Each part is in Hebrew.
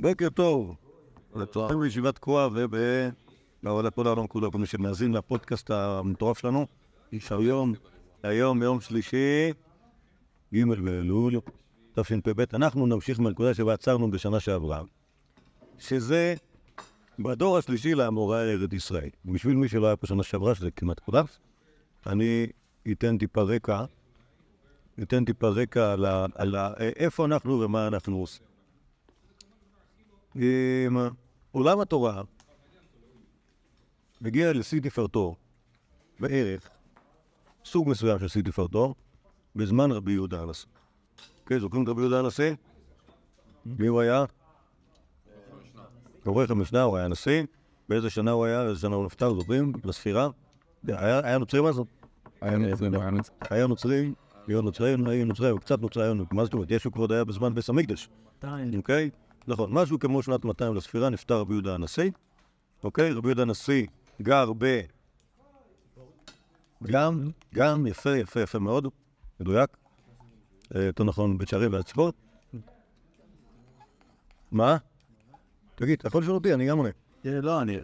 בוקר טוב. לצורך בישיבת תקוע ובכל העולם כולו, כל מי שמאזין לפודקאסט המטורף שלנו. היום, היום יום שלישי, ג' באלול, תשפ"ב. אנחנו נמשיך מהנקודה שבה עצרנו בשנה שעברה, שזה בדור השלישי לאמוראי ארץ ישראל. בשביל מי שלא היה פה שנה שעברה, שזה כמעט כולם, אני אתן טיפה רקע, אתן טיפה רקע על, איפה אנחנו ומה אנחנו עושים. עם עולם התורה מגיע לשיא תפארתו בערך סוג מסוים של שיא תפארתו בזמן רבי יהודה הנשיא. אוקיי, זוכרים את רבי יהודה הנשיא? מי הוא היה? עורך המשנה, הוא היה נשיא. באיזה שנה הוא היה? איזה שנה הוא נפטר, זוכרים? לספירה? היה נוצרי מה זאת? היה נוצרי, היה נוצרי, היה נוצרי, היה נוצרי, הוא קצת נוצרי, היה מה זאת אומרת? ישו כבוד היה בזמן בית המקדש. אוקיי? נכון, משהו כמו שנת 200 לספירה, נפטר רבי יהודה הנשיא. אוקיי? רבי יהודה הנשיא גר ב... גם, גם, יפה, יפה, יפה מאוד, מדויק. יותר נכון, בית שערים והצפות. מה? תגיד, אתה יכול לשאול אותי, אני גם עונה. לא, אני...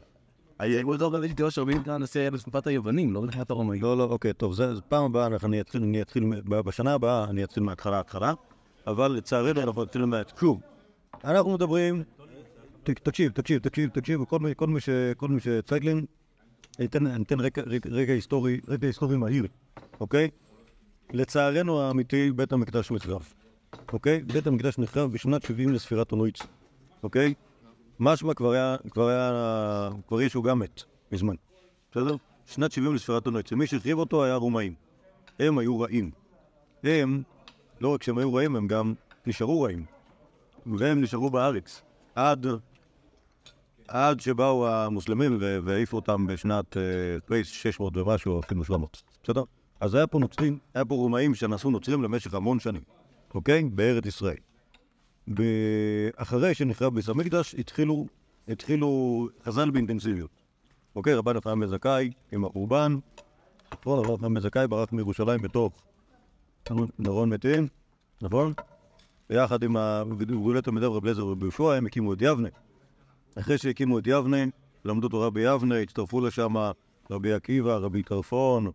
היו עוד הרבה תיאוריה שרבים כאן נשיא היה בתקופת היוונים, לא בתקופת הרומאים. לא, לא, אוקיי, טוב, זה פעם הבאה, אני אתחיל, בשנה הבאה אני אתחיל מההתחלה, התחלה, אבל לצערנו אנחנו נתחיל. שוב, אנחנו מדברים, תקשיב, תקשיב, תקשיב, תקשיב, כל מי שצייטלין, אני אתן רקע היסטורי, רקע היסטורי מהיר, אוקיי? לצערנו האמיתי, בית המקדש נחרב, אוקיי? בית המקדש נחרב בשנת 70 לספירת הנויץ, אוקיי? משמע כבר היה, כבר היה, כבר ישו גם מת מזמן, בסדר? שנת 70 לספירת הנויץ, ומי שהחריב אותו היה רומאים. הם היו רעים. הם, לא רק שהם היו רעים, הם גם נשארו רעים. והם נשארו בארץ עד, עד שבאו המוסלמים והעיפו אותם בשנת 600 ומשהו, אפילו 700, בסדר? אז היה פה נוצרים, היה פה רומאים שנעשו נוצרים למשך המון שנים, אוקיי? בארץ ישראל. אחרי שנחרב בית המקדש, התחילו, התחילו חז"ל באינטנסיביות. אוקיי, רבן אפרים בן זכאי עם החורבן, נכון, רבן אפרים בן זכאי ברח מירושלים בתוך נרון מתים, נכון? ביחד עם גאולי תלמידיו רב אליעזר ורבי יהושע, הם הקימו את יבנה. אחרי שהקימו את יבנה, למדו תורה ביבנה, הצטרפו לשם רבי עקיבא, רבי טרפון,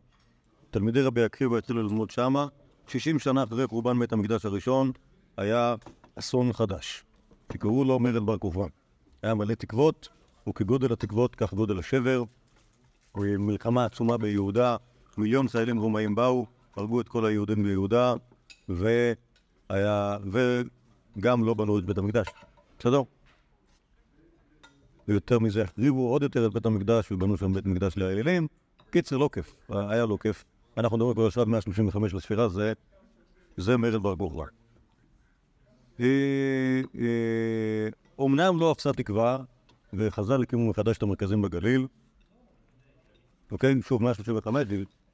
תלמידי רבי עקיבא התחילו ללמוד שמה. 60 שנה אחרי חורבן בית המקדש הראשון, היה אסון חדש, שקראו לו מרד בר כוכבא. היה מלא תקוות, וכגודל התקוות כך גודל השבר. מלחמה עצומה ביהודה, מיליון חיילים רומאים באו, הרגו את כל היהודים ביהודה, והיה, וגם לא בנו את בית המקדש. בסדר? ויותר מזה, החריבו עוד יותר את בית המקדש ובנו שם בית מקדש לאלילים. קיצר, לא כיף, היה לא כיף. אנחנו מדברים כבר עכשיו 135 לספירה, זה, זה מרד בר כוכבא. אומנם לא אפסה תקווה, וחז"ל הקימו מחדש את המרכזים בגליל. אוקיי, שוב, 135,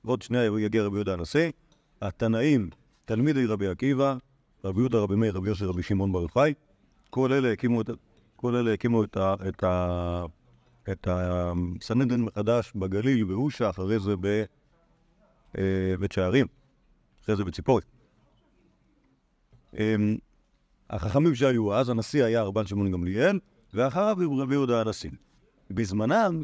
ועוד שנייה יגיע רבי יהודה הנשיא. התנאים, תלמידי רבי עקיבא, רבי יהודה, רבי מאיר, רבי יוסי, רבי שמעון בר יוחאי. כל אלה הקימו את, כל אלה הקימו את, את, את הסנהדרין מחדש בגליל, באושה, אחרי זה בבית שערים, אחרי זה בציפורי. החכמים שהיו אז, הנשיא היה רבן שמעון גמליאל, ואחריו רבי יהודה הנשיא. בזמנם,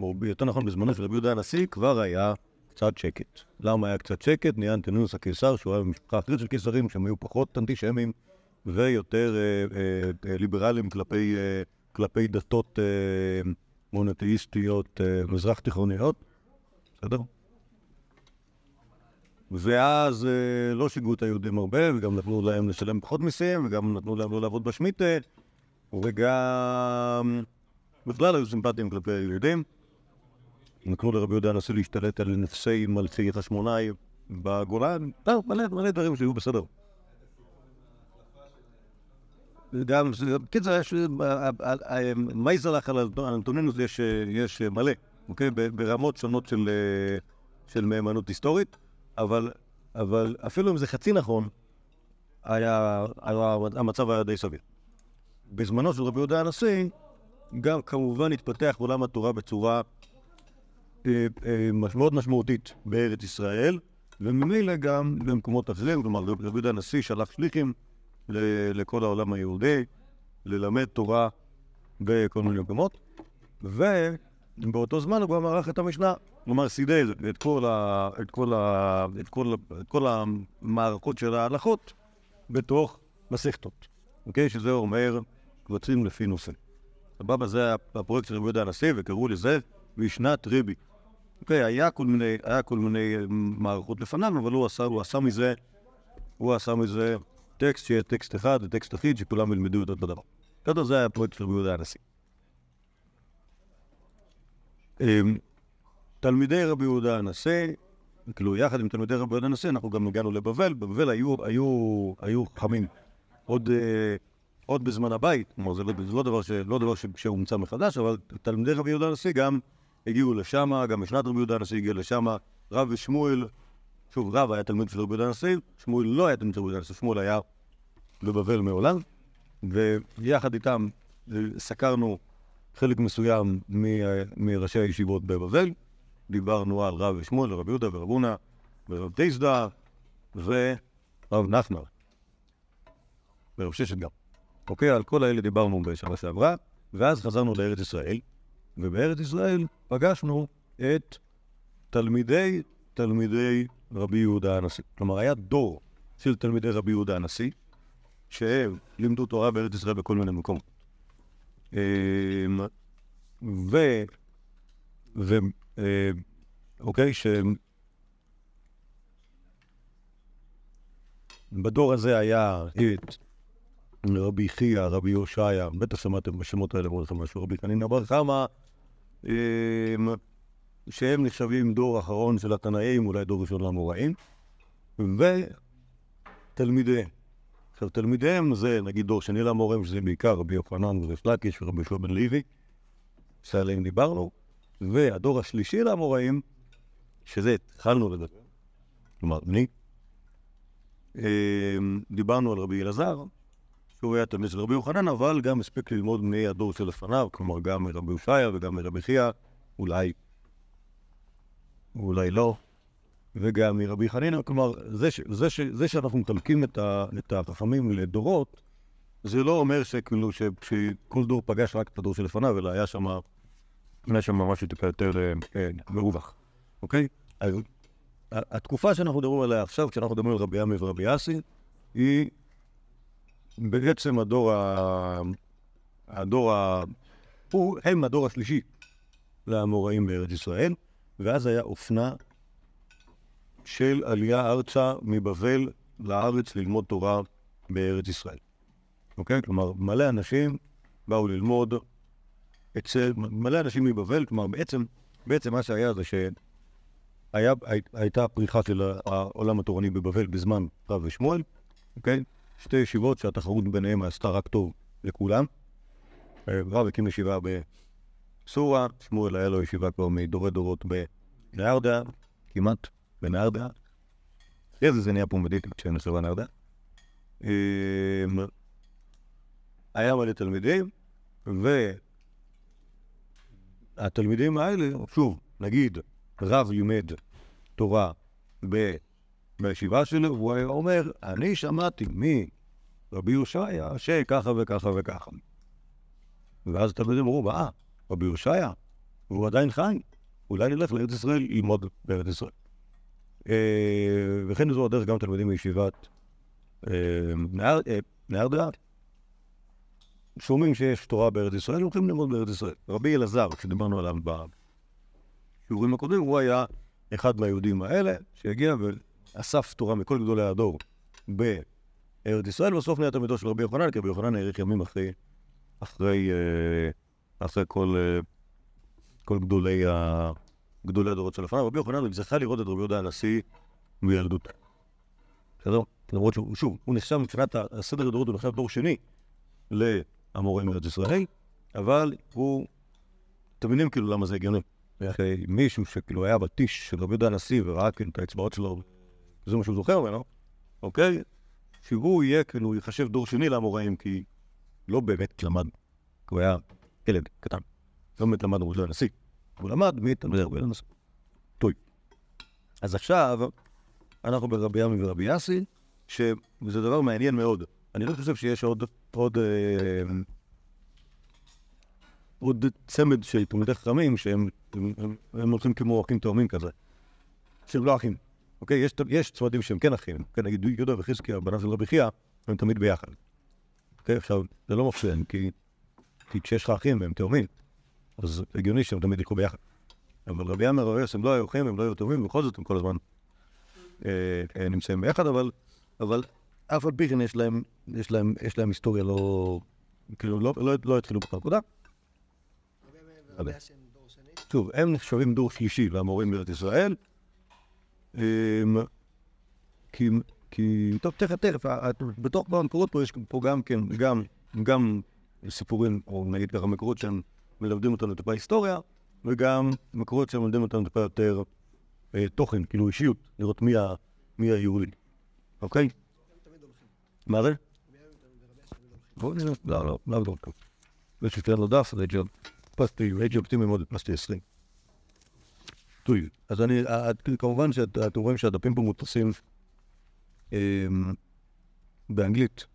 או יותר נכון בזמנו של רבי יהודה הנשיא, כבר היה קצת שקט. למה היה קצת שקט? נהיה אנטינוס הקיסר, שהוא היה במשפחה אחרת של קיסרים, שהם היו פחות אנטישמים ויותר אה, אה, אה, ליברליים כלפי, אה, כלפי דתות אה, מונותאיסטיות אה, מזרח תיכוניות. בסדר? ואז אה, לא שיגעו את היהודים הרבה, וגם נתנו להם לשלם פחות מיסים, וגם נתנו להם לא לעבוד בשמיטה, וגם בכלל היו סימפטיים כלפי היהודים. נתנו לרבי יהודה הנשיא להשתלט על נפסי מלכי חשמונאי בגולן, לא, מלא, מלא דברים שהיו בסדר. גם, קיצר, יש, מייזלח על הנתונים יש, מלא, אוקיי? ברמות שונות של, של מהימנות היסטורית. אבל, אפילו אם זה חצי נכון, המצב היה די סביר. בזמנו של רבי יהודה הנשיא, גם כמובן התפתח עולם התורה בצורה אה, אה, מאוד משמעותית בארץ ישראל, וממילא גם במקומות אחרים, כלומר רבי יהודה הנשיא שלח שליחים לכל העולם היהודי, ללמד תורה בכל מיני מקומות, ובאותו זמן הוא גם ערך את המשנה, כלומר סידל את כל, ה, את, כל ה, את, כל, את כל המערכות של ההלכות בתוך מסכתות, אוקיי? שזה אומר קבצים לפי נושא. סבבה, זה הפרויקט של רבי יהודה הנשיא, וקראו לזה משנת ריבי. אוקיי, היה כל מיני, היה כל מיני מערכות לפניו, אבל הוא עשה, הוא עשה מזה, הוא עשה מזה טקסט שיהיה טקסט אחד וטקסט אחיד, שכולם ילמדו את אותו דבר. כתוב, זה היה הפרויקט של רבי יהודה הנשיא. אמ, תלמידי רבי יהודה הנשיא, כאילו יחד עם תלמידי רבי יהודה הנשיא, אנחנו גם הגענו לבבל, בבבל היו, היו, היו חכמים עוד, אה, עוד בזמן הבית, כלומר זה לא, זה לא דבר, ש, לא דבר ש, שהומצא מחדש, אבל תלמידי רבי יהודה הנשיא גם הגיעו לשם, גם בשנת רבי יהודה הנשיא הגיע לשם, רב ושמואל, שוב, רב היה תלמיד של רבי יהודה הנשיא, שמואל לא היה תלמיד של רבי יהודה הנשיא, שמואל היה בבבל מעולם, ויחד איתם אה, סקרנו חלק מסוים מ- מראשי הישיבות בבבל, דיברנו על רב ושמואל, רב יהודה ורב הונא ורב תייסדא ורב נחנר. ורב ששת גם. אוקיי, על כל האלה דיברנו בשנה שעברה, ואז חזרנו לארץ ישראל, ובארץ ישראל פגשנו את תלמידי תלמידי רבי יהודה הנשיא. כלומר, היה דור של תלמידי רבי יהודה הנשיא, שהם לימדו תורה בארץ ישראל בכל מיני מקומות. אמ, ו... ו... אה, אוקיי, ש... בדור הזה היה את רבי חייא, רבי הושעיה, בטח שמעתם בשמות האלה, רבי חנינא בר חמא, שהם נחשבים דור אחרון של התנאים, אולי דור ראשון לאמוראים, ותלמידיהם. עכשיו, תלמידיהם זה נגיד דור שני לאמוראים, שזה בעיקר רבי יוחנן וריש לקיש ורבי יהושע בן לוי, שעליהם דיברנו, והדור השלישי לאמוראים, שזה התחלנו לדבר, כלומר, אני, אמ, דיברנו על רבי אלעזר, שהוא היה תלמיד של רבי יוחנן, אבל גם הספיק ללמוד מהדור שלפניו, כלומר, גם מרבי הושעיה וגם מרבי חייא, אולי, אולי לא, וגם מרבי חנינא, כלומר, זה, ש, זה, ש, זה שאנחנו מחלקים את, החכמים לדורות, זה לא אומר שכאילו שכל דור פגש רק את הדור שלפניו, אלא היה שם, משהו טיפה יותר אה, מרווח, אוקיי? התקופה שאנחנו מדברים עליה עכשיו, כשאנחנו מדברים על רבי עמי ורבי אסי, היא בעצם הדור ה... הדור ה... הוא, הם הדור השלישי לאמוראים בארץ ישראל, ואז היה אופנה של עלייה ארצה מבבל לארץ ללמוד תורה בארץ ישראל. אוקיי? כלומר, מלא אנשים באו ללמוד אצל, מלא אנשים מבבל, כלומר, בעצם, בעצם מה שהיה זה שהייתה פריחה של העולם התורני בבבל בזמן רב ושמואל, אוקיי? שתי ישיבות שהתחרות ביניהם עשתה רק טוב לכולם. רב הקים ישיבה בסורה, שמואל היה לו ישיבה כבר מדורי דורות בנהרדה, כמעט. בנרדה. אחרי זה זה נהיה פומבדיטי כשנחשב בנרדה. היה מלא תלמידים, והתלמידים האלה, שוב, נגיד, רב לימד תורה ב... בישיבה שלו, הוא היה אומר, אני שמעתי מרבי יושעיה שככה וככה וככה. ואז תלמידים אמרו, מה, רבי יושעיה, הוא עדיין חי, אולי נלך לארץ ישראל ללמוד בארץ ישראל. וכן זו הדרך גם תלמידים מישיבת נהרדה, שומעים שיש תורה בארץ ישראל, הולכים ללמוד בארץ ישראל. רבי אלעזר, כשדיברנו עליו בשיעורים הקודמים, הוא היה אחד מהיהודים האלה, שהגיע ואסף תורה מכל גדולי הדור בארץ ישראל, ובסוף נהיה תלמידו של רבי יוחנן, כי רבי יוחנן האריך ימים אחרי, אחרי, אחרי כל, כל גדולי ה... גדולי הדורות של לפניו, רבי יוחנן זכה לראות את רבי יהודה הנשיא מילדות. בסדר? למרות שהוא, שוב, הוא נחשב מבחינת הסדר הדורות, הוא נחשב דור שני לאמורי מארץ ישראל, אבל הוא, אתם מבינים כאילו למה זה הגיוני. מישהו שכאילו היה בטיש של רבי יהודה הנשיא וראה כאילו את האצבעות שלו, זה מה שהוא זוכר ממנו, אוקיי? שהוא יהיה, כאילו, ייחשב דור שני לאמוראים, כי לא באמת למד, כי הוא היה ילד קטן, לא באמת למד רבי יהודה הנשיא. הוא למד מתלמידי רבי אלעזר. טוי. אז עכשיו אנחנו ברבי עמי ורבי יאסי, שזה דבר מעניין מאוד, אני לא חושב שיש עוד, עוד, אה, עוד צמד של תלמידי חכמים שהם הם, הם, הם הולכים כמו אחים תאומים כזה, שהם לא אחים. אוקיי? יש, יש צמדים שהם כן אחים, כן, נגיד יהודה וחזקיה, בניו של רבי חייא, הם תמיד ביחד. אוקיי? עכשיו, זה לא מפריע, כי, כי כשיש לך אחים והם תאומים, אז הגיוני שהם תמיד ילכו ביחד. אבל רבי עמר והרס הם לא היו אחים, הם לא היו טובים, ובכל זאת הם כל הזמן אה, אה, נמצאים ביחד, אבל, אבל אף על פי כן יש להם, יש להם, יש להם היסטוריה לא... כאילו, לא, לא, לא התחילו באותה נקודה. שוב, הם נחשבים דור שלישי למורים בארץ ישראל. אמ, כי, כי, טוב, תכף, תכף, ה- בתוך המקורות פה יש פה גם כן, גם, גם סיפורים, או נגיד ככה מקורות שהם מלמדים אותנו טיפה היסטוריה, וגם מקורות שהם מלמדים אותנו טיפה יותר אה, תוכן, כאילו אישיות, לראות מי, ה, מי היהודי, אוקיי? מה זה? בואו נראה, לא, לא, לא בטוח. יש לי לו דף, זה ג'וב. הדפסתי, הייתי אופטימי מאוד, הדפסתי 20. טוב, אז אני, ה- ה- כמובן שאתם רואים שהדפים פה מודפסים אמ, באנגלית,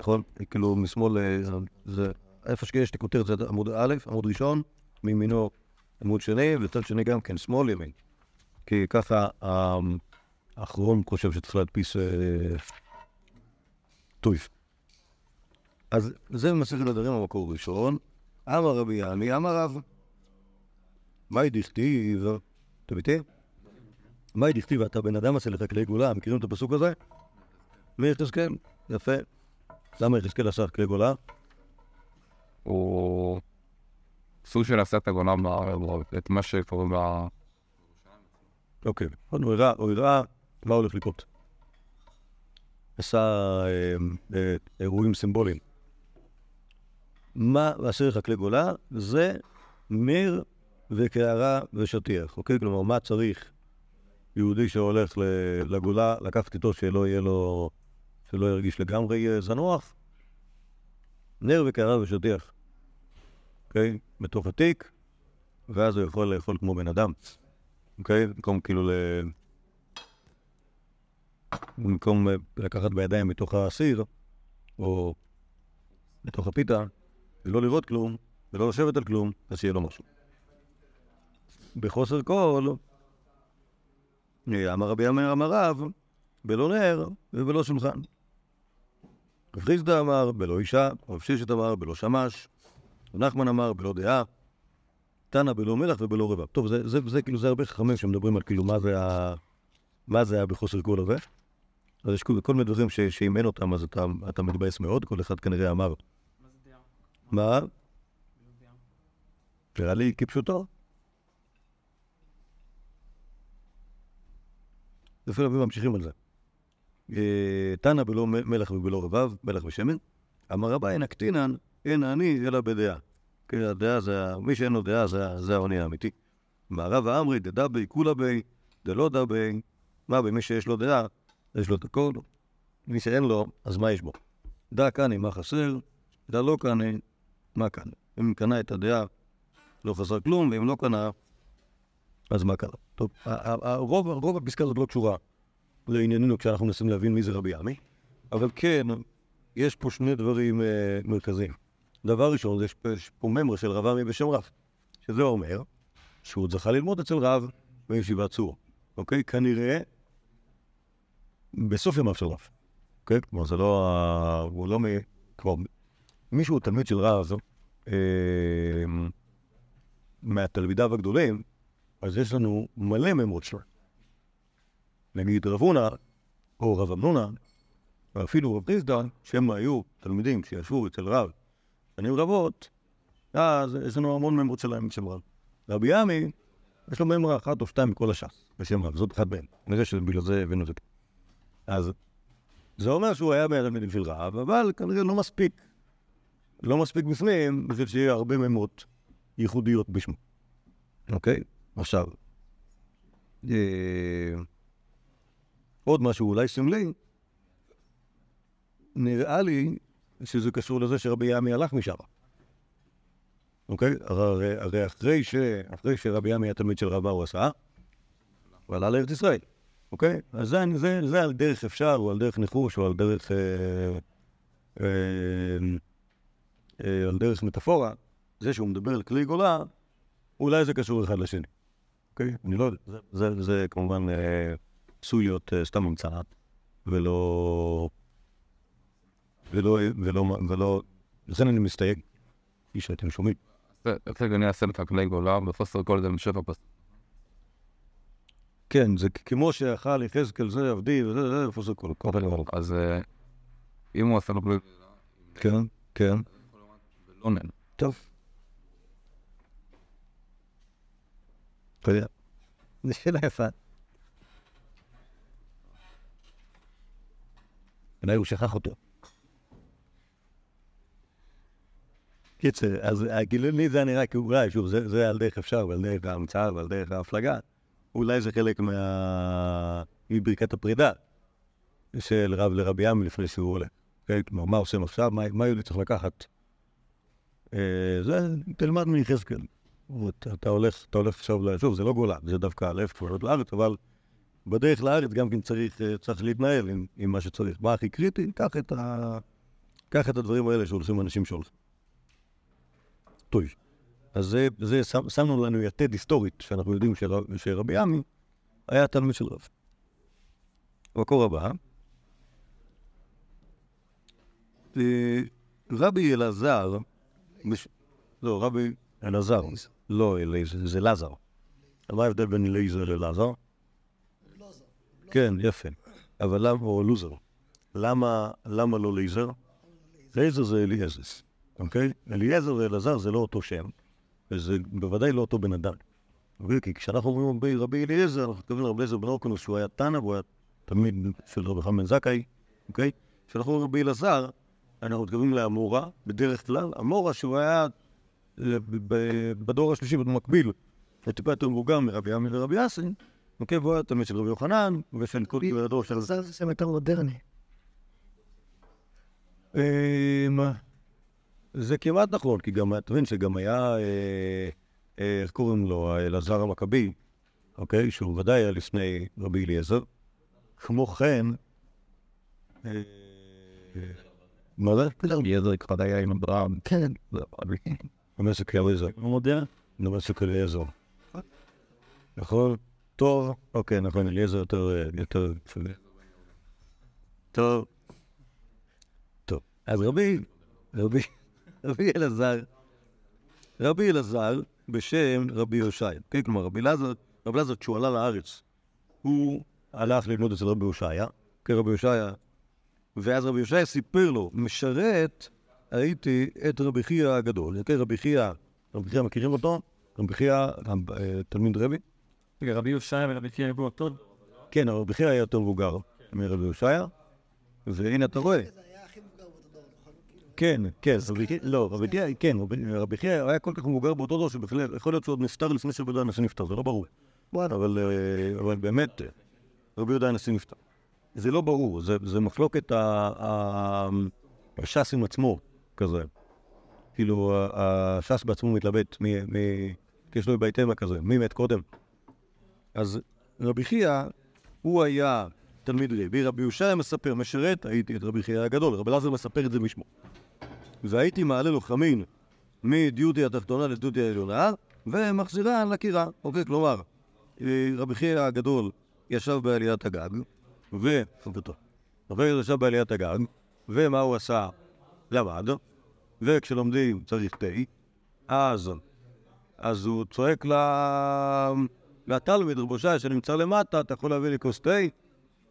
נכון? כאילו משמאל, אה, זה, איפה שיש לי כותרת זה עמוד א', עמוד ראשון, מימינו עמוד שני, וצד שני גם כן, שמאל ימין. כי ככה ה- האחרון חושב שצריך להדפיס אה, טויף. אז זה מסכת נדרים המקור הראשון. אמר רבי יעמי, אמר רב. מאי דכתיב, אתם איתי? מאי דכתיב, אתה בן אדם עשה לך כלי גאולה, מכירים את הפסוק הזה? מיחזקאל, יפה. למה יחזקאל עשה כלי גאולה? הוא סוג של עשה את הגולה בארץ, את מה שקורה ב... אוקיי, נכון, הוא הראה, מה הולך לקרות. עשה אה, אה, אירועים סימבוליים. מה עשה לך כלי גאולה? זה נר וקערה ושטיח, אוקיי? כלומר, מה צריך יהודי שהולך לגולה לקחת איתו שלא יהיה לו, שלא ירגיש לגמרי זנוח? נר וקערה ושטיח, אוקיי? בתוך התיק, ואז הוא יכול לאכול כמו בן אדם. אוקיי? במקום כאילו ל... במקום אה, לקחת בידיים מתוך הסיר, או לתוך הפיתה, ולא לראות כלום, ולא לשבת על כלום, אז שיהיה לו משהו. בחוסר כל, אמר רבי אמר אמר רב, בלא נר ובלא שולחן. רב חיסדא אמר, בלא אישה, רב ששת אמר, בלא שמש, נחמן אמר, בלא דעה, תנא בלא מלח ובלא רבב. טוב, זה, זה, זה כאילו, זה הרבה חכמים שמדברים על כאילו מה זה, ה... מה זה היה בחוסר כל הזה. אז יש כל מיני דברים שאם אין אותם אז אתה, אתה מתבאס מאוד, כל אחד כנראה אמר. מה? נראה לי כפשוטו. לפי רבים ממשיכים על זה. אה, תנא בלא מ- מלח ובלא רבב, מלח ושמן. אמר רבה אין הקטינן, אין אני אלא בדעה. כן, הדעה זה, מי שאין לו דעה זה, זה העוני האמיתי. מערב האמרי דדה בי כולה בי, דלא דה בי, מה במי שיש לו דעה, יש לו את הכל, מי שאין לו, אז מה יש בו? דע קני מה חסר, דע לא קני, מה קנה? אם קנה את הדעה, לא חסר כלום, ואם לא קנה, אז מה קרה? טוב, הרוב, רוב הפסקה הזאת לא קשורה לענייננו כשאנחנו מנסים להבין מי זה רבי עמי, אבל כן, יש פה שני דברים אה, מרכזיים. דבר ראשון, יש פה- ממר של רב עמי בשם רב, שזה אומר שהוא עוד זכה ללמוד אצל רב בישיבת צור, אוקיי? כנראה בסוף ימיו של רב, אוקיי? כלומר, זה לא... הוא לא מ... כלומר, מישהו תלמיד של רב, אה, מהתלמידיו הגדולים, אז יש לנו מלא ממרות שלו. נגיד רב הונא, או רב אמנונה, ואפילו רב חיסדא, שהם היו תלמידים שישבו אצל רב שנים רבות, אז יש לנו המון ממרות שלהם בשם רב. רבי עמי, יש לו ממרה אחת או שתיים מכל הש"ס, בשם רב, זאת אחת מהן. נראה שבגלל זה הבאנו את זה. אז זה אומר שהוא היה מהתלמידים של רב, אבל כנראה לא מספיק, לא מספיק בפנים בשביל שיהיה הרבה ממרות ייחודיות בשמו. אוקיי? עכשיו, אה, עוד משהו אולי סמלי, נראה לי שזה קשור לזה שרבי ימי הלך משם. אוקיי? הרי, הרי אחרי, ש, אחרי שרבי ימי היה תלמיד של רבה הוא עשה, הוא עלה לארץ ישראל, אוקיי? אז זה, זה, זה על דרך אפשר, או על דרך ניחוש, או על דרך, אה, אה, אה, על דרך מטאפורה, זה שהוא מדבר על כלי גולה, אולי זה קשור אחד לשני. אוקיי? אני לא יודע. זה- זה- זה כמובן אה, עשוי להיות אה, סתם המצאה, ולא... ולא... ולא... ולא... לכן אני מסתייג, כפי שאתם שומעים. איך אני אעשה לך כלי גולה וחוסר כל זה משפע פס... כן, זה כמו שאכל יחזקאל זה עבדי וזה, זה, זה כל כך. אז אה, אם הוא עשה לו כלי כן, כן. לא. טוב. אתה יודע. זו שאלה יפה. אולי הוא שכח אותו. קיצר, אז כאילו לי זה נראה כאולי, שוב, זה, זה על דרך אפשר, ועל דרך ההמצאה ועל דרך ההפלגה. אולי זה חלק מה... מברכת הפרידה של רב לרבי עמי לפני שהוא הולך. כן? כלומר, מה עושים עכשיו? מה, מה יהודי צריך לקחת? אה, זה, תלמד מיחזקאל. אתה, הולך, אתה הולך עכשיו, שוב, זה לא גולה, זה דווקא להפך לעלות לארץ, אבל בדרך לארץ גם כן צריך, אה, צריך להתנהל עם, עם מה שצריך. מה הכי קריטי? קח את, ה, קח את הדברים האלה שהולכים אנשים שהולכים. טוב. אז זה, זה שם, שמנו לנו יתד היסטורית, שאנחנו יודעים שרב, שרבי עמי היה תלמיד של רב. המקור הבא, אה, רבי אלעזר, מש... לא, רבי אלעזר, לא אליעזר, זה לזר. מה ההבדל בין אליעזר ללזר? כן, יפה. אבל למה, או לוזר. למה, לא לייזר? לייזר זה אליעזר, אוקיי? אליעזר ואלעזר זה לא אותו שם, וזה בוודאי לא אותו בן אדם. כי כשאנחנו אומרים רבי, אליעזר, אנחנו מתכוונים לרבי אליעזר בן אורקנוס, שהוא היה תנא, והוא היה תלמיד של רבי בן זכאי, אוקיי? כשאנחנו אומרים רבי אלעזר, אנחנו מתכוונים לאמורה, בדרך כלל, אמורה שהוא היה בדור השלישי, במקביל, לטיפה יותר מבוגר מרבי עמי ורבי אוקיי? והוא היה תלמיד של רבי יוחנן, ושל כל הדור של... זה זה שם יותר מודרני. אמ, זה כמעט נכון, כי גם, אתה מבין שגם היה, אה, אה, איך קוראים לו, אלעזר המכבי, אוקיי? שהוא ודאי היה לפני רבי אליעזר. כמו כן, אה, מה זה? אליעזר כבר היה עם אברהם. כן. במשק אליעזר. לא יודע? במשק אליעזר. נכון? טוב, אוקיי, נכון, אליעזר יותר... יותר... טוב. טוב. אז רבי, רבי, רבי אלעזר, רבי אלעזר בשם רבי יושעיה. כן, כלומר, רבי אלעזר, רבי אלעזר, כשהוא עלה לארץ, הוא הלך ללמוד אצל רבי יושעיה, כן, רבי יושעיה, ואז רבי יושעיה סיפר לו, משרת הייתי את רבי חייא הגדול. כן, רבי חייא, רבי חייא מכירים אותו? רבי חייא, אה, תלמיד רבי? רגע, רבי יושעיה ורבי חייא היו אותו? כן, רבי חייא היה יותר מבוגר מרבי יושעיה, והנה אתה רואה. נכון? כן, כן, רבי חייא, לא, רבי חייא, כן, רבי- חייא היה כל כך מבוגר באותו דור שבכלל, יכול להיות שהוא עוד נפטר לפני שרבי יהודה הנשיא נפטר, זה לא ברור. אבל, אה, אבל באמת, רבי יהודה הנשיא נפטר. זה לא ברור, זה, זה מחלוקת הש"ס עם עצמו, כזה. כאילו, הש"ס בעצמו מתלבט, מי, מי, יש לו בהתאמה כזה, מי מת קודם. אז רבי חייא, הוא היה תלמיד רבי, רבי יושעיה מספר, משרת, הייתי את רבי חייא הגדול, רבי אלעזר מספר את זה בשמו. והייתי מעלה לו חמין מדיוטי התחתונה לדיוטי העליונה, ומחזירה לקירה. אוקיי, כלומר, אה, רבי חייא הגדול ישב בעליית הגג, ו... חייא ישב בעליית הגג, ומה הוא עשה? למד, וכשלומדים צריך תה, אז, אז הוא צועק. לתלמיד, רבו שי, שנמצא למטה, אתה יכול להביא לי כוס תה?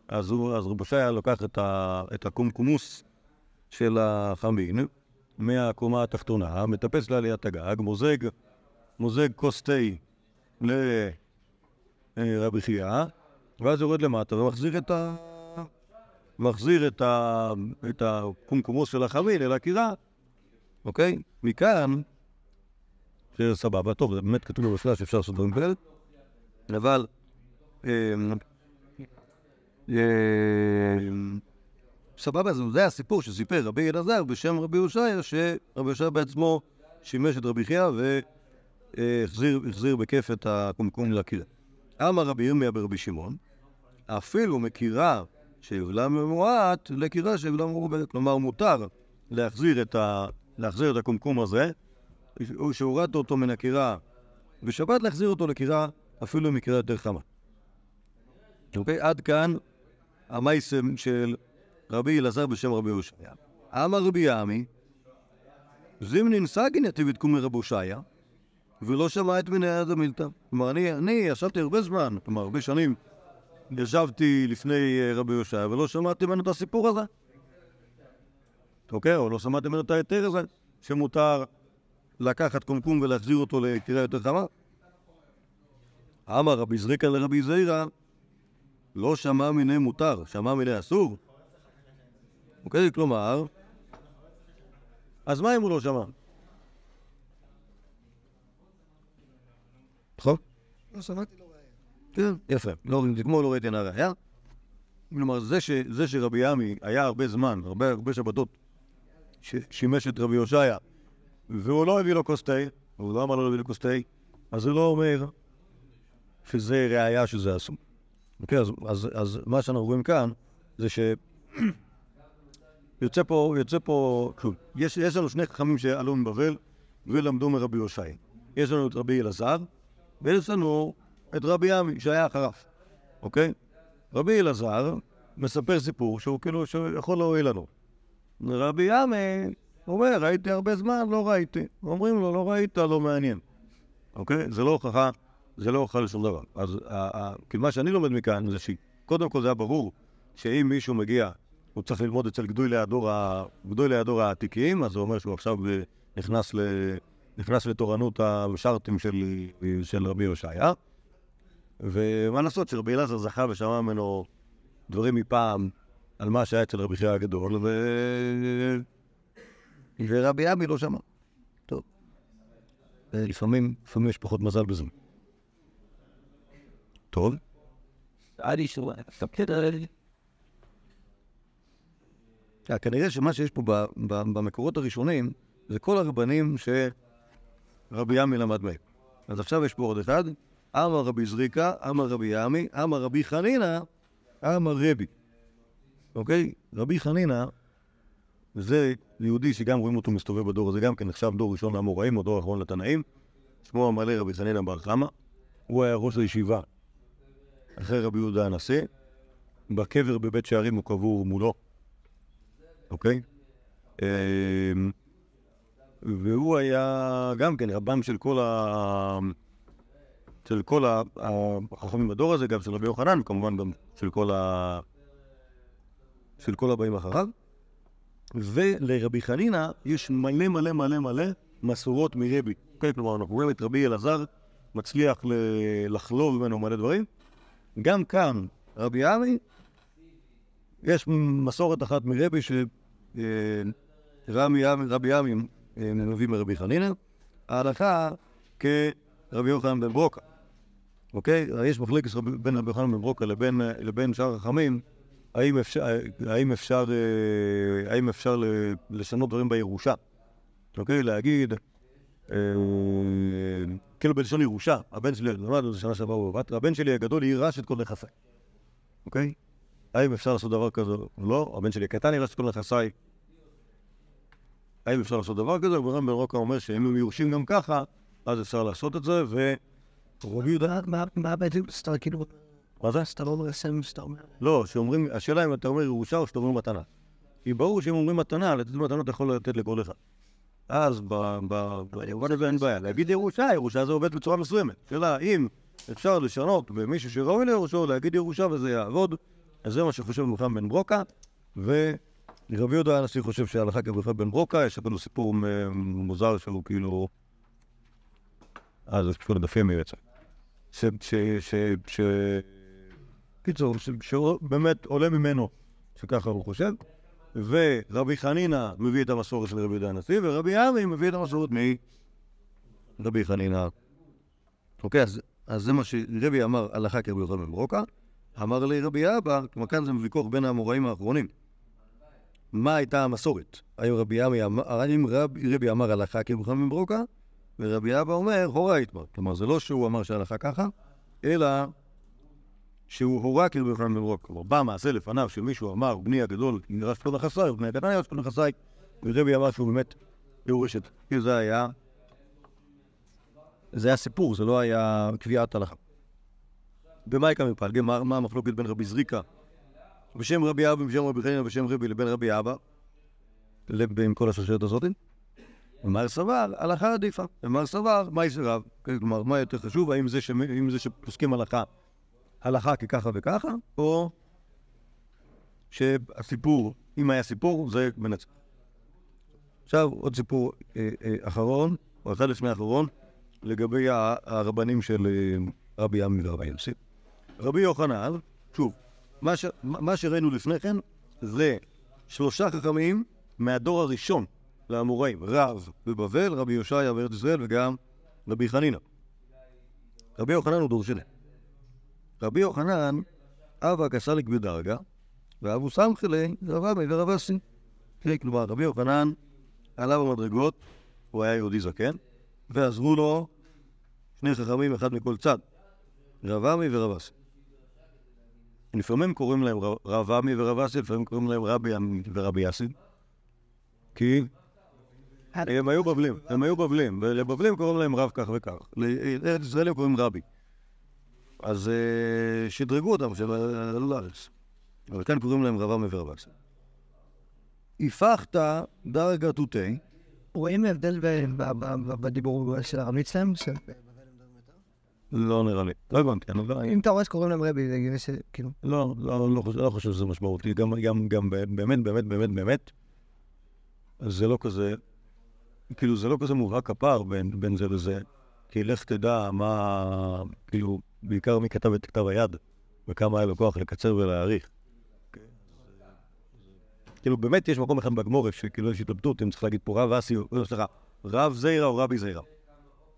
אז, הוא, אז רבו שי לוקח את, ה, את הקומקומוס של החמין מהקומה התחתונה, מטפס לעליית הגג, מוזג, מוזג כוס תה לרבי חייא, ואז יורד למטה ומחזיר את ה... מחזיר את, ה... את הקומקומוס של החמין אל הקירה, אוקיי? מכאן, שזה סבבה, טוב, זה באמת כתוב במפלע שאפשר לעשות דברים כאלה, אבל... אמ, אמ, סבבה, זה, הסיפור שסיפר רבי אלעזר בשם רבי יושעיה, שרבי יושעיה בעצמו שימש את רבי חייא והחזיר החזיר בכיף את הקומקום לקירה. אמר רבי ירמיה ברבי שמעון, אפילו מקירה שיבלה ממועט לקירה שיבלה מרובה. כלומר, מותר להחזיר את, ה, להחזיר את הקומקום הזה, או שהורדת אותו מן הקירה בשבת, להחזיר אותו לקירה אפילו מקירה יותר חמה. אוקיי? עד כאן המייסם של רבי אלעזר בשם רבי הושעיה. אמר רבי יעמי, זימנין סגין יתיב את קומי רבי הושעיה, ולא שמע את מנהל הדמילתא. כלומר, אני ישבתי הרבה זמן, כלומר, הרבה שנים, ישבתי לפני אה, רבי הושעיה ולא שמעתי ממנו את הסיפור הזה. אוקיי? או לא שמעתי ממנו את ההיתר הזה, שמותר לקחת קומקום ולהחזיר אותו לקריאה יותר חמה. אמר רבי זריקה לרבי זעירא, לא שמע מיני מותר, שמע מיני אסור. אוקיי? כלומר, אז מה אם הוא לא שמע? נכון? לא שמעתי, לא יפה. לא, זה כמו לא ראיתי נא ראיה. כלומר, זה, שרבי עמי היה הרבה זמן, הרבה, הרבה שבתות, ששימש את רבי הושעיה, והוא לא הביא לו כוס תה, הוא לא אמר לו להביא לו כוס תה, אז זה לא אומר שזה ראיה שזה אסור. אוקיי, אז, אז, אז מה שאנחנו רואים כאן, זה ש... יוצא פה, יוצא פה, כלום. יש, יש לנו שני חכמים שעלו מבבל ולמדו מרבי הושעיה. יש לנו את רבי אלעזר, ויש לנו את רבי עמי שהיה אחריו, אוקיי? רבי אלעזר מספר סיפור שהוא כאילו, שיכול להועיל לנו. רבי עמי אומר, ראיתי הרבה זמן, לא ראיתי. אומרים לו, לא ראית, לא מעניין. אוקיי? זה לא הוכחה, זה לא הוכחה לשום דבר. אז כאילו מה שאני לומד מכאן זה שקודם כל זה היה ברור שאם מישהו מגיע, הוא צריך ללמוד אצל גדולי הדור, העתיקים, אז זה אומר שהוא עכשיו אה, נכנס, ל... נכנס לתורנות המשרתים של, של רבי הושעיה. ומה לעשות שרבי אלעזר זכה ושמע ממנו דברים מפעם על מה שהיה אצל רבי חייא הגדול, ו... ורבי עמי לא שמע. טוב. לפעמים, לפעמים יש פחות מזל בזה. טוב. שורה, בסדר. אה, כנראה שמה שיש פה במקורות הראשונים זה כל הרבנים שרבי עמי למד מהם. אז עכשיו יש פה עוד אחד, אמר רבי זריקה, אמר רבי עמי, אמר רבי חנינא, אמר רבי. אוקיי? רבי חנינא זה יהודי שגם רואים אותו מסתובב בדור הזה, גם כן נחשב דור ראשון לאמוראים או דור אחרון לתנאים. שמו המלא רבי חנינא בר חמא. הוא היה ראש הישיבה אחרי רבי יהודה הנשיא. בקבר בבית שערים הוא קבור מולו. אוקיי? אמ, והוא היה גם כן רבם של כל ה... של כל החכמים בדור הזה, גם של רבי יוחנן, וכמובן גם של כל ה... של כל הבאים אחריו. ולרבי חנינא יש מלא מלא מלא מלא מסורות מרבי. אוקיי? כלומר, אנחנו רואים את רבי אלעזר מצליח לחלוב ממנו מלא דברים. גם כאן, רבי עמי יש מסורת אחת מרבי שרבי עמי אה, מביא מרבי חנינא, ההלכה כרבי יוחנן בן ברוקה. אוקיי? יש מחלקת בין רבי יוחנן בן ברוקה לבין, לבין שאר החכמים, האם אפשר, האם אפשר, אה, האם אפשר לשנות דברים בירושה. אוקיי? להגיד, אה, כאילו בלשון ירושה, הבן שלי, למדנו את זה שנה שעברה בבת, הבן שלי הגדול יירש את כל נכסיי. אוקיי? האם אפשר לעשות דבר כזה? לא, הבן שלי הקטן יירש את כל נכסיי. האם אפשר לעשות דבר כזה? ורם בן רוקה אומר שאם הם יורשים גם ככה, אז אפשר לעשות את זה, ורבי יהודה... מה- מה בעצם סתם כאילו, מה זה? סתם לא מרסם, סתם אומר. לא, שאומרים, השאלה אם אתה אומר ירושה או שאתה אומר מתנה. כי ברור שאם אומרים מתנה, לתת מתנות אתה יכול לתת לכל אחד. אז ב- במובן הזה אין בעיה. להגיד ירושה, ירושה זה עובד בצורה מסוימת. שאלה, אם אפשר לשנות במישהו שראוי לירושו, להגיד ירושה וזה יעבוד, אז זה מה שחושב מוחמד בן ברוקה, ורבי יהודה הנשיא חושב שההלכה כרבי בן ברוקה, יש לנו סיפור מוזר שהוא כאילו... אה, זה פשוט לדפים יצא. ש... ש... ש... ש... קיצור, שבאמת עולה ממנו שככה הוא חושב, ורבי חנינא מביא את המסורת של רבי יהודה הנשיא, ורבי עמי מביא את המסורת מרבי חנינא. אוקיי, אז, אז זה מה שרבי אמר הלכה כרבי יוחנן בן ברוקה, אמר לי רבי אבא, כלומר כאן זה ויכוח בין האמוראים האחרונים. מה הייתה המסורת? האם רבי רבי, אמר הלכה כרבי יוחנן בן ברוקה, ורבי אבא אומר הורה יתמר. כלומר, זה לא שהוא אמר שההלכה ככה, אלא שהוא הורה כאילו בפני מברוק. כלומר, בא מעשה לפניו שמישהו אמר, בני הגדול ירש כל נכסיי, ובני הקטן ירש כל נכסיי, ורבי אמר שהוא באמת יורש את. כי זה היה... זה היה סיפור, זה לא היה קביעת הלכה. במה יקם מפלגה? מה המחלוקת בין רבי זריקה בשם רבי אבא, בשם רבי חנינא, בשם רבי לבין רבי אבא, עם כל השרשרת הזאת? ומר סבר, הלכה עדיפה. ומר סבר, מה יש רב? כלומר, מה יותר חשוב, האם זה. האם זה שפוסקים הלכה, הלכה כככה וככה, או שהסיפור, אם היה סיפור, זה מנצח. עכשיו, עוד סיפור אה, אה, אחרון, או אחד לפני האחרון, לגבי הרבנים של אה, רבי עמי ורבי יוסי. רבי יוחנן, שוב, מה, ש... מה שראינו לפני כן זה שלושה חכמים מהדור הראשון לאמוראים, רב בבבל, רבי יושעיה בארץ ישראל וגם רבי חנינא. רבי יוחנן הוא דור שני. רבי יוחנן, אבא כסליק בדרגה, ואבו סמכלי, רב עמי ורב אסי. כן, כלומר, רבי יוחנן עלה במדרגות, הוא היה יהודי זקן, ועזרו לו שני חכמים, אחד מכל צד, רב עמי ורב אסי. לפעמים קוראים להם רב- רב עמי ורב אסי, לפעמים קוראים להם רבי עמי ורבי אסי. כי הם היו בבלים, הם היו בבלים, ולבבלים קוראים להם רב כך וכך. לארץ ישראל הם קוראים רבי. אז אה, שדרגו אותם, עלו לארץ. אבל כאן קוראים להם רב עמי ורב אסי. הפכת דרגה תותי, רואים הבדל בדיבור של הרב ניצלם? לא נראה לי. לא הבנתי, אני לא... אם אתה רואה שקוראים להם רבי, זה הגיוני ש... כאילו... לא, לא, לא, חושב, לא חושב שזה משמעותי. גם, גם, גם באמת, באמת, באמת, באמת, זה לא כזה, כאילו, זה לא כזה מובהק הפער בין, בין זה לזה. כי לך תדע מה, כאילו, בעיקר מי כתב את כתב היד, וכמה היה לו כוח לקצר ולהאריך. כאילו, באמת יש מקום אחד בגמורה שכאילו יש התלבטות, אם צריך להגיד פה רב אסי, סליחה, רב זיירה או רבי זיירה.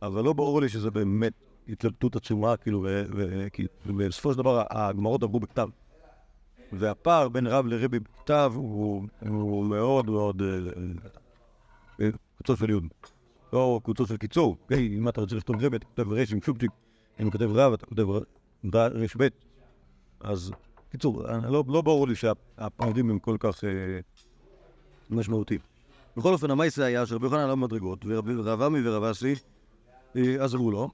אבל לא ברור לי שזה באמת התלבטות עצומה, כאילו, ו- ו- כי בסופו של דבר הגמרות עברו בכתב. והפער בין רב לרבי בכתב הוא, הוא מאוד מאוד קוצו של יוד. לא קוצו של קיצור. אם אתה רוצה לכתוב רבי, אתה כותב רש עם שופצ'יק. אם אתה כותב רב, אתה כותב רש ב'. אז, קיצור, לא, לא ברור לי שהפערים הם כל כך אה, משמעותיים. בכל אופן, המייסה היה שרבי יוחנן עלה במדרגות, ורבי- ורב עמי ורב אסי אה, עזרו לו.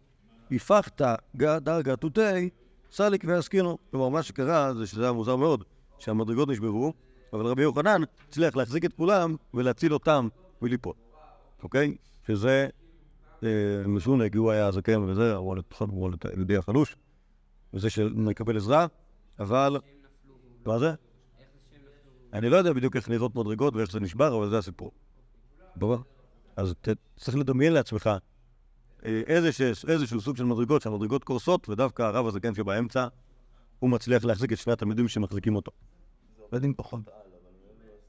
הפכת דרגה תותי, סליק ועסקינו. כלומר, מה שקרה זה שזה היה מוזר מאוד, שהמדרגות נשברו, אבל רבי יוחנן הצליח להחזיק את כולם ולהציל אותם מליפול. אוקיי? שזה משונה, כי הוא היה הזקן וזה, הוא היה יהודי החלוש, וזה שמקבל עזרה, אבל... מה זה? אני לא יודע בדיוק איך נראות מדרגות ואיך זה נשבר, אבל זה הסיפור. אז צריך לדמיין לעצמך אה, איזשהו, סוג של מדרגות, שהמדרגות קורסות, ודווקא הרב הזקן שבאמצע, הוא מצליח להחזיק את שני התלמידים שמחזיקים אותו. לא יודעים פחות.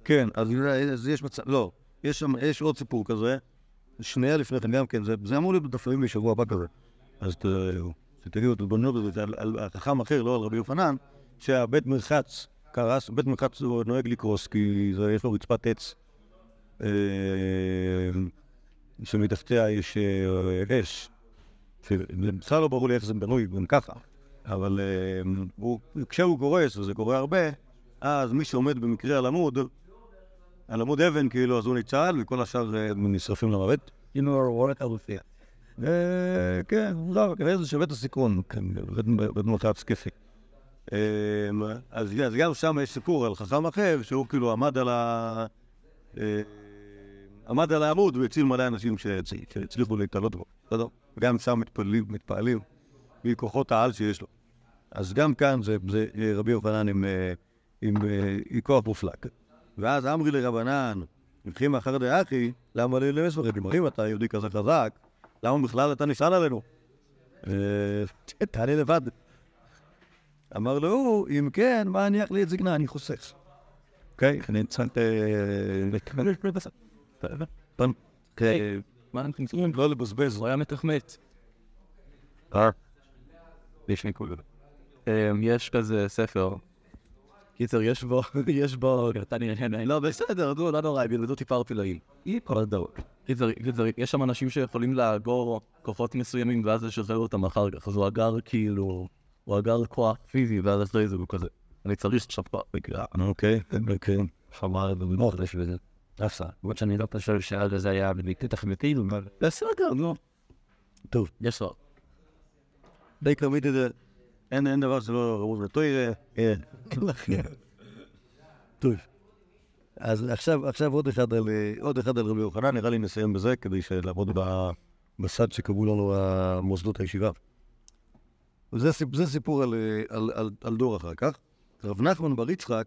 כן, אז יש מצב, לא, יש שם, יש עוד סיפור כזה, שנייה לפני כן גם כן, זה, זה אמור להיות בדפים בשבוע הבא כזה. אז ת- שתגידו, תתבוננו בזה, על, על, על חכם אחר, לא על רבי יוחנן, שהבית מרחץ קרס, בית מרחץ הוא נוהג לקרוס, כי זה, יש לו רצפת עץ. אה, שמתחתיה יש אה, אש. בכלל לא ברור לי איך זה בנוי, גם ככה. אבל אה, הוא, כשהוא קורס, וזה קורה הרבה, אז מי שעומד במקרה על עמוד, על עמוד אבן, כאילו, אז הוא ניצל, וכל השאר נשרפים למוות. הנה רואה הרופא. כן, לא, כנראה זה שווה את הסיכון, כן, בדמות התקפי. אה, אז גם שם יש סיפור על חכם אחר, שהוא כאילו עמד על ה... אה, עמד על העמוד והציל מלא אנשים שהצ- שהצליחו להתעלות בו. בסדר? וגם שם מתפעלים, מתפעלים מכוחות העל שיש לו. אז גם כאן זה, רבי יוחנן עם, אה, אה, עם כוח מופלג. ואז אמרי לרבנן, מבחין מאחר דאחי, למה לי למסמכים? כלומר, אם אתה יהודי כזה חזק, למה בכלל אתה נשען עלינו? אה, תענה לבד. אמר לו, אם כן, מה אני לי את זקנה? אני חוסך. אוקיי, אני צריך... אה, מה אנחנו נמצאים? לא לבזבז. הוא היה כולם. אמ, יש כזה ספר. קיצר, יש בו, יש בו, אתה נראה, לא, בסדר, נו, לא נורא, הם ילמדו טיפה ערפילאים. קיצר, קיצר, יש שם אנשים שיכולים לאגור כוחות מסוימים ואז לשחרר אותם אחר כך, אז הוא אגר כאילו, הוא אגר כוח פיזי ואז אחרי זה הוא כזה. אני צריך עכשיו כוח בגלל. אוקיי, אוקיי. חמר ובמוח יש בזה. נפסה. למרות שאני לא חושב שעד זה היה בביקטית החמיתית, אבל בסדר, נו. טוב. יש לו. די קרמית את זה. אין דבר שלא רמוז לטוירה. אין. טוב. אז עכשיו, עוד אחד על אה, רבי יוחנן, נראה לי נסיים בזה, כדי לעבוד בסד שקבעו לנו המוסדות הישיבה. זה סיפור על, אה, דור אחר כך. רב נחמן בר יצחק,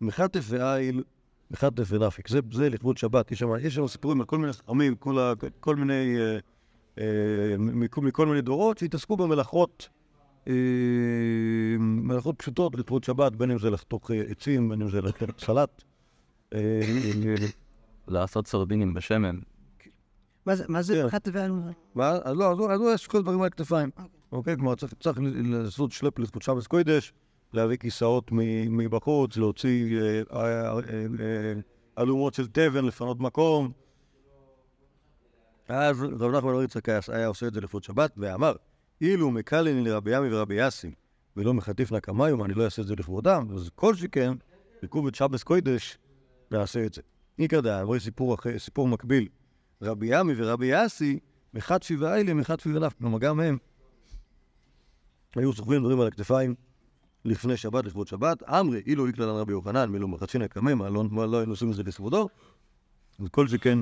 מחטף ואיל, מחטף ונפיק. זה, לכבוד שבת, יש שם, סיפורים על כל מיני חכמים, כל, מיני, אה, אה, מכל, מיני דורות שהתעסקו במלאכות, אה, מלאכות פשוטות לכבוד שבת, בין אם זה לחתוך אה, עצים, בין אם זה לחתוך סלט. אה, אה, לעשות סרדינים בשמן. מה זה- מה זה פחת ואנו? מה? אז לא, אז לא, אז לא, יש כל דברים על הכתפיים. אוקיי? כלומר, צריך, לעשות שלפ לכבוד שבס קוידש, להביא כיסאות מ- מבחוץ, להוציא אה, אה, אה, אה, אלומות של תבן, לפנות מקום. אז רב נחמן בר יצחק היה- היה עושה את זה לכבוד שבת, ואמר, אילו מקלני ורבי יאסי, ולא מחטיף נקמיום, אני לא אעשה את זה לכבודם, אז כל שכן, לכובד שבס קוידש, נעשה את זה. איקר דעה, אמרי סיפור סיפור מקביל. רבי ימי ורבי יאסי, מחטפי ואיילי, מחטפי ונף. כלומר, גם הם היו סוחבים דברים על הכתפיים לפני שבת, לכבוד שבת. אמרי, אילו איקלן רבי יוחנן, מילו מחצי נקממה, לא, היינו עושים את זה לכבודו. אז כל שכן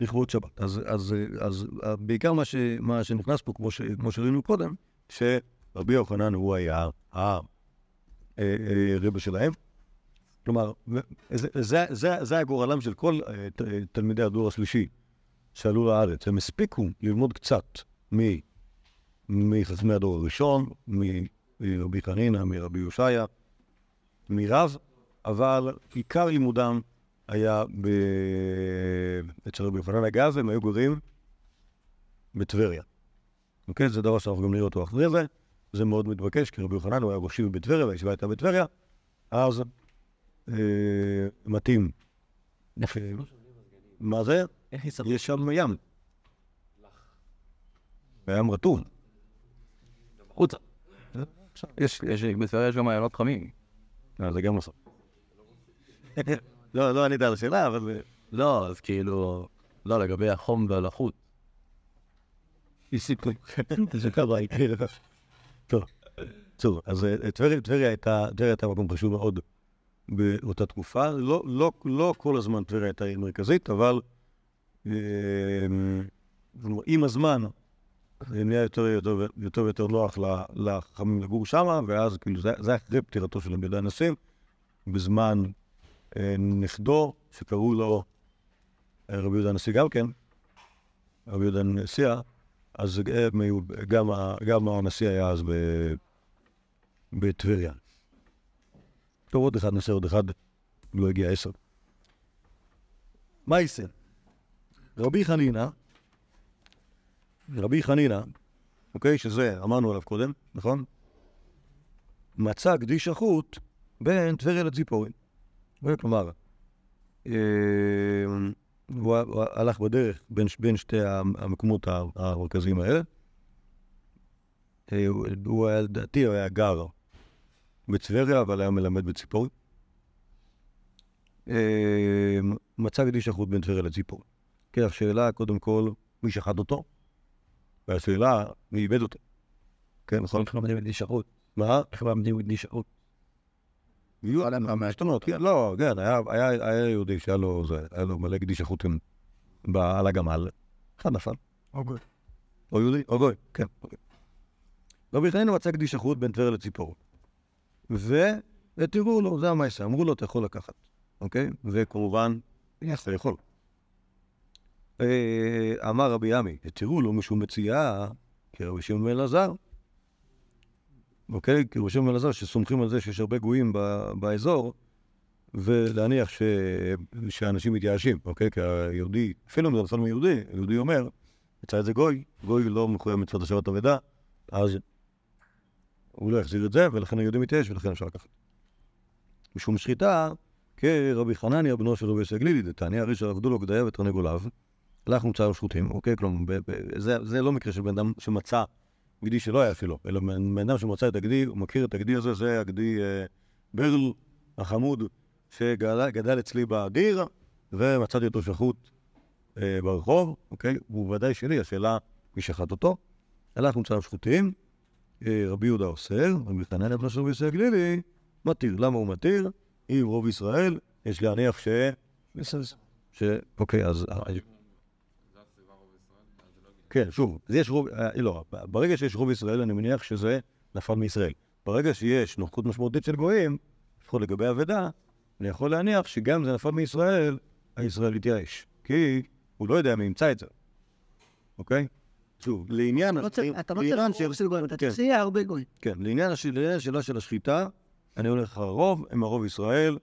לכבוד שבת. אז, אז, אז, אז בעיקר מה, ש, מה שנכנס פה, כמו, ש, כמו שראינו קודם, שרבי יוחנן הוא היה הרבי שלהם. כלומר, זה, זה, זה, זה היה גורלם של כל אה, אה, תלמידי הדור השלישי שעלו לארץ. הם הספיקו ללמוד קצת מ- מחכמי הדור הראשון, מרבי חנינא, מרבי יושעיה, מרב, אבל עיקר לימודם היה ב... אצל רבי יוחנן. אגב, הם היו גרים בטבריה. אוקיי? זה דבר שאנחנו גם נראה אותו אחרי זה. זה מאוד מתבקש, כי רבי יוחנן הוא היה ראש עיר בטבריה, והישיבה הייתה בטבריה, אז אה, מתאים. מה זה? יש שם ים. ים רטוב. החוצה. יש, יש בטבריה יש גם מעיינות חמים. אה, זה גם נכון. לא, לא ענית על השאלה, אבל... לא, אז כאילו... לא, לגבי החום והלחות. לך. טוב, אז אה, טבריה הייתה טבריה הייתה מקום חשוב מאוד באותה תקופה. לא- לא- לא כל הזמן טבריה הייתה עיר מרכזית, אבל כלומר, עם הזמן זה נהיה יותר יותר- יותר ויותר נוח לחכמים לגור שמה, ואז כאילו זה היה אחרי פטירתו של יהודה הנשיא, בזמן נכדו, שקראו לו רבי יהודה הנשיא גם כן, רבי יהודה הנשיאה, אז גם, ה- גם הנשיא היה אז בטבריה. טוב, עוד אחד, נעשה עוד אחד, לא הגיע עשר. מה יישא? רבי חנינא, רבי חנינא, אוקיי, שזה, אמרנו עליו קודם, נכון? מצא גדיש החוט בין טבריה לציפורי. אוקיי, כלומר, אה, הוא הלך בדרך בין, בין שתי המקומות המרכזיים האלה. אה, הוא- היה, לדעתי, הוא היה גר בטבריה, אבל היה מלמד בציפורי. אה, מצא קדיש החוט בין טבריה לציפורי. כן, השאלה, קודם כל, מי שחט אותו? והשאלה, מי איבד אותו? כן, נכון? איך לומדים את נשארות? מה? איך לומדים את נשארות? יהיו משתנות, כן, לא, כן, היה, יהודי שהיה לו, זה, היה לו מלא קדיש החוטים על הגמל, אחד נפל. אוקיי. או יהודי, או גוי, כן. רבי חנינא מצא קדיש החוט בין טבריה לציפור. והתירו לו, זה המעשה, אמרו לו, אתה יכול לקחת, אוקיי? וכמובן, אתה יכול. אה, אמר רבי ימי, התירו לו משום מציאה, כרבי שמעון בן אלעזר. אוקיי? שמעון בן אלעזר, שסומכים על זה שיש הרבה גויים באזור, ולהניח ש... שאנשים מתייאשים, אוקיי? כי היהודי, אפילו אם זה נפל מיהודי, היהודי אומר, יצא איזה גוי, גוי לא מחויב מצוות השבת אבדה, אז הוא לא יחזיר את זה, ולכן היהודי מתייאש, ולכן אפשר לקחת. משום שחיטה, כרבי חנניה בנו של רבי יוסי הגלילי, דתניא, הרי שעבדו לו גדיה ותרנגוליו, הלך מוצא לו שחוטים, אוקיי? כלומר, זה, זה לא מקרה של בן אדם שמצא גדי שלא היה אפילו, אלא בן אדם שמצא את הגדי, הוא מכיר את הגדי הזה, זה הגדי אה, ברל החמוד שגדל גדל אצלי בדיר, ומצאתי אותו שחוט אה, ברחוב, אוקיי? הוא ודאי שלי, השאלה מי שחט אותו. הלכנו צלם שחוטים, אה, רבי יהודה אוסר, רבי בנו של רבי יוסי הגלילי, מתיר. למה הוא מתיר? אם רוב ישראל, יש להניח ש... ש... אוקיי, אז... כן, שוב, יש רוב, אה, לא, ברגע שיש רוב ישראל, אני מניח שזה נפל מישראל. ברגע שיש נוכחות משמעותית של גויים, לפחות לגבי אבדה, אני יכול להניח שגם זה נפל מישראל, הישראל יתייאש. כי הוא לא יודע מי ימצא את זה, אוקיי? שוב, לעניין... לא צריך- אתה לא צריך רוב של גויים, אתה כן. תציע הרבה גויים. כן, לעניין הש- לעניין השאלה של השחיטה, אני הולך הרוב, הם הרוב ישראל,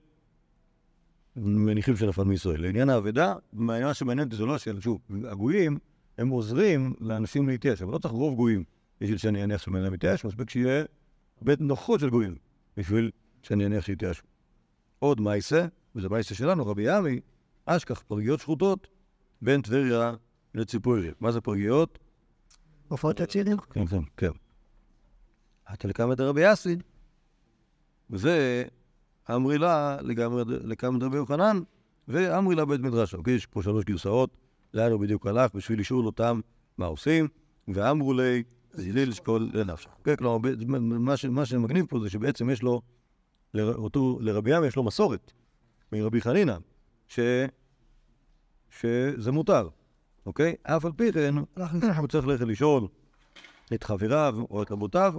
מניחים שנפל מישראל. לעניין האבדה, מה שמעניין אותי זה לא השאלה, שוב, הגויים, הם עוזרים לאנשים להתייאש, אבל לא צריך רוב גויים בשביל שאני אניח שבן אדם יתייאש, מספיק שיהיה בית נוחות של גויים בשביל שאני אניח שיתייאשו. עוד מייסה, וזה מייסה שלנו, רבי ימי, אשכח פרגיות שחוטות בין טבריה לציפורי. מה זה פרגיות? הופעות הצידים? כן, כן, כן. עתה לקמא דרבי אסי, וזה אמרי לה לגמרי לקמא דרבי יוחנן, ואמרי לה בית מדרש. אוקיי, יש פה שלוש גרסאות, לאן הוא בדיוק הלך, בשביל לשאול אותם מה עושים, ואמרו לי, זילי לשקול לנפשך. אוקיי, כלומר, מה שמגניב פה זה שבעצם יש לו, אותו, לרבי ים יש לו מסורת מרבי חנינא, ש... שזה מותר, אוקיי? אף על פי כן, הוא צריך ללכת לשאול את חבריו או את רבותיו,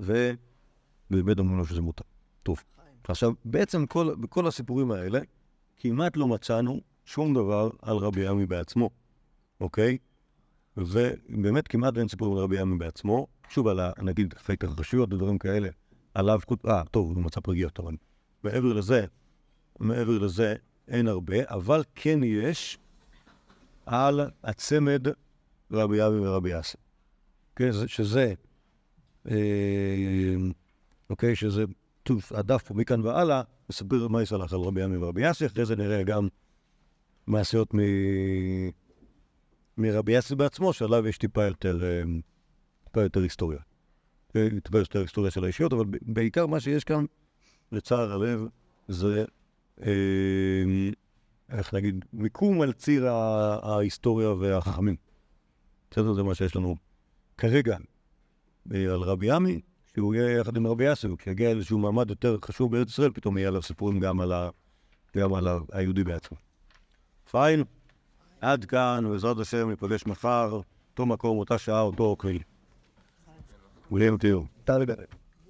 ובאמת אומרים לו שזה מותר. טוב. עכשיו, בעצם כל, בכל הסיפורים האלה, כמעט לא מצאנו שום דבר על רבי עמי בעצמו, אוקיי? ובאמת כמעט אין סיפורים על רבי עמי בעצמו. שוב, על ה- נגיד פייק הרשויות ודברים כאלה, עליו, חוט- אה, טוב, הוא מצא פרגיות, אבל מעבר לזה, מעבר לזה אין הרבה, אבל כן יש על הצמד רבי אבי ורבי אסי. כן, זה- שזה, אה, אוקיי, שזה, טוב, הדף פה מכאן והלאה, מספר מה יסלח על רבי עמי ורבי אסי, אחרי זה נראה גם מעשיות מ... מרבי אסי בעצמו, שעליו יש טיפה יותר, אה, טיפה יותר היסטוריה. אה, טיפה יותר היסטוריה של האישיות, אבל בעיקר מה שיש כאן, לצער הלב, זה, אה, איך נגיד, מיקום על ציר ההיסטוריה והחכמים. בסדר? זה מה שיש לנו כרגע על רבי עמי, שהוא יהיה יחד עם רבי אסי, וכשיגיע איזשהו מעמד יותר חשוב בארץ ישראל, פתאום יהיה עליו סיפורים גם על, ה... גם על ה- היהודי בעצמו. פיין, עד כאן, בעזרת השם, ניפגש מחר, אותו מקום, אותה שעה, אותו אוכל. וויליאם תיאור. תודה רבה.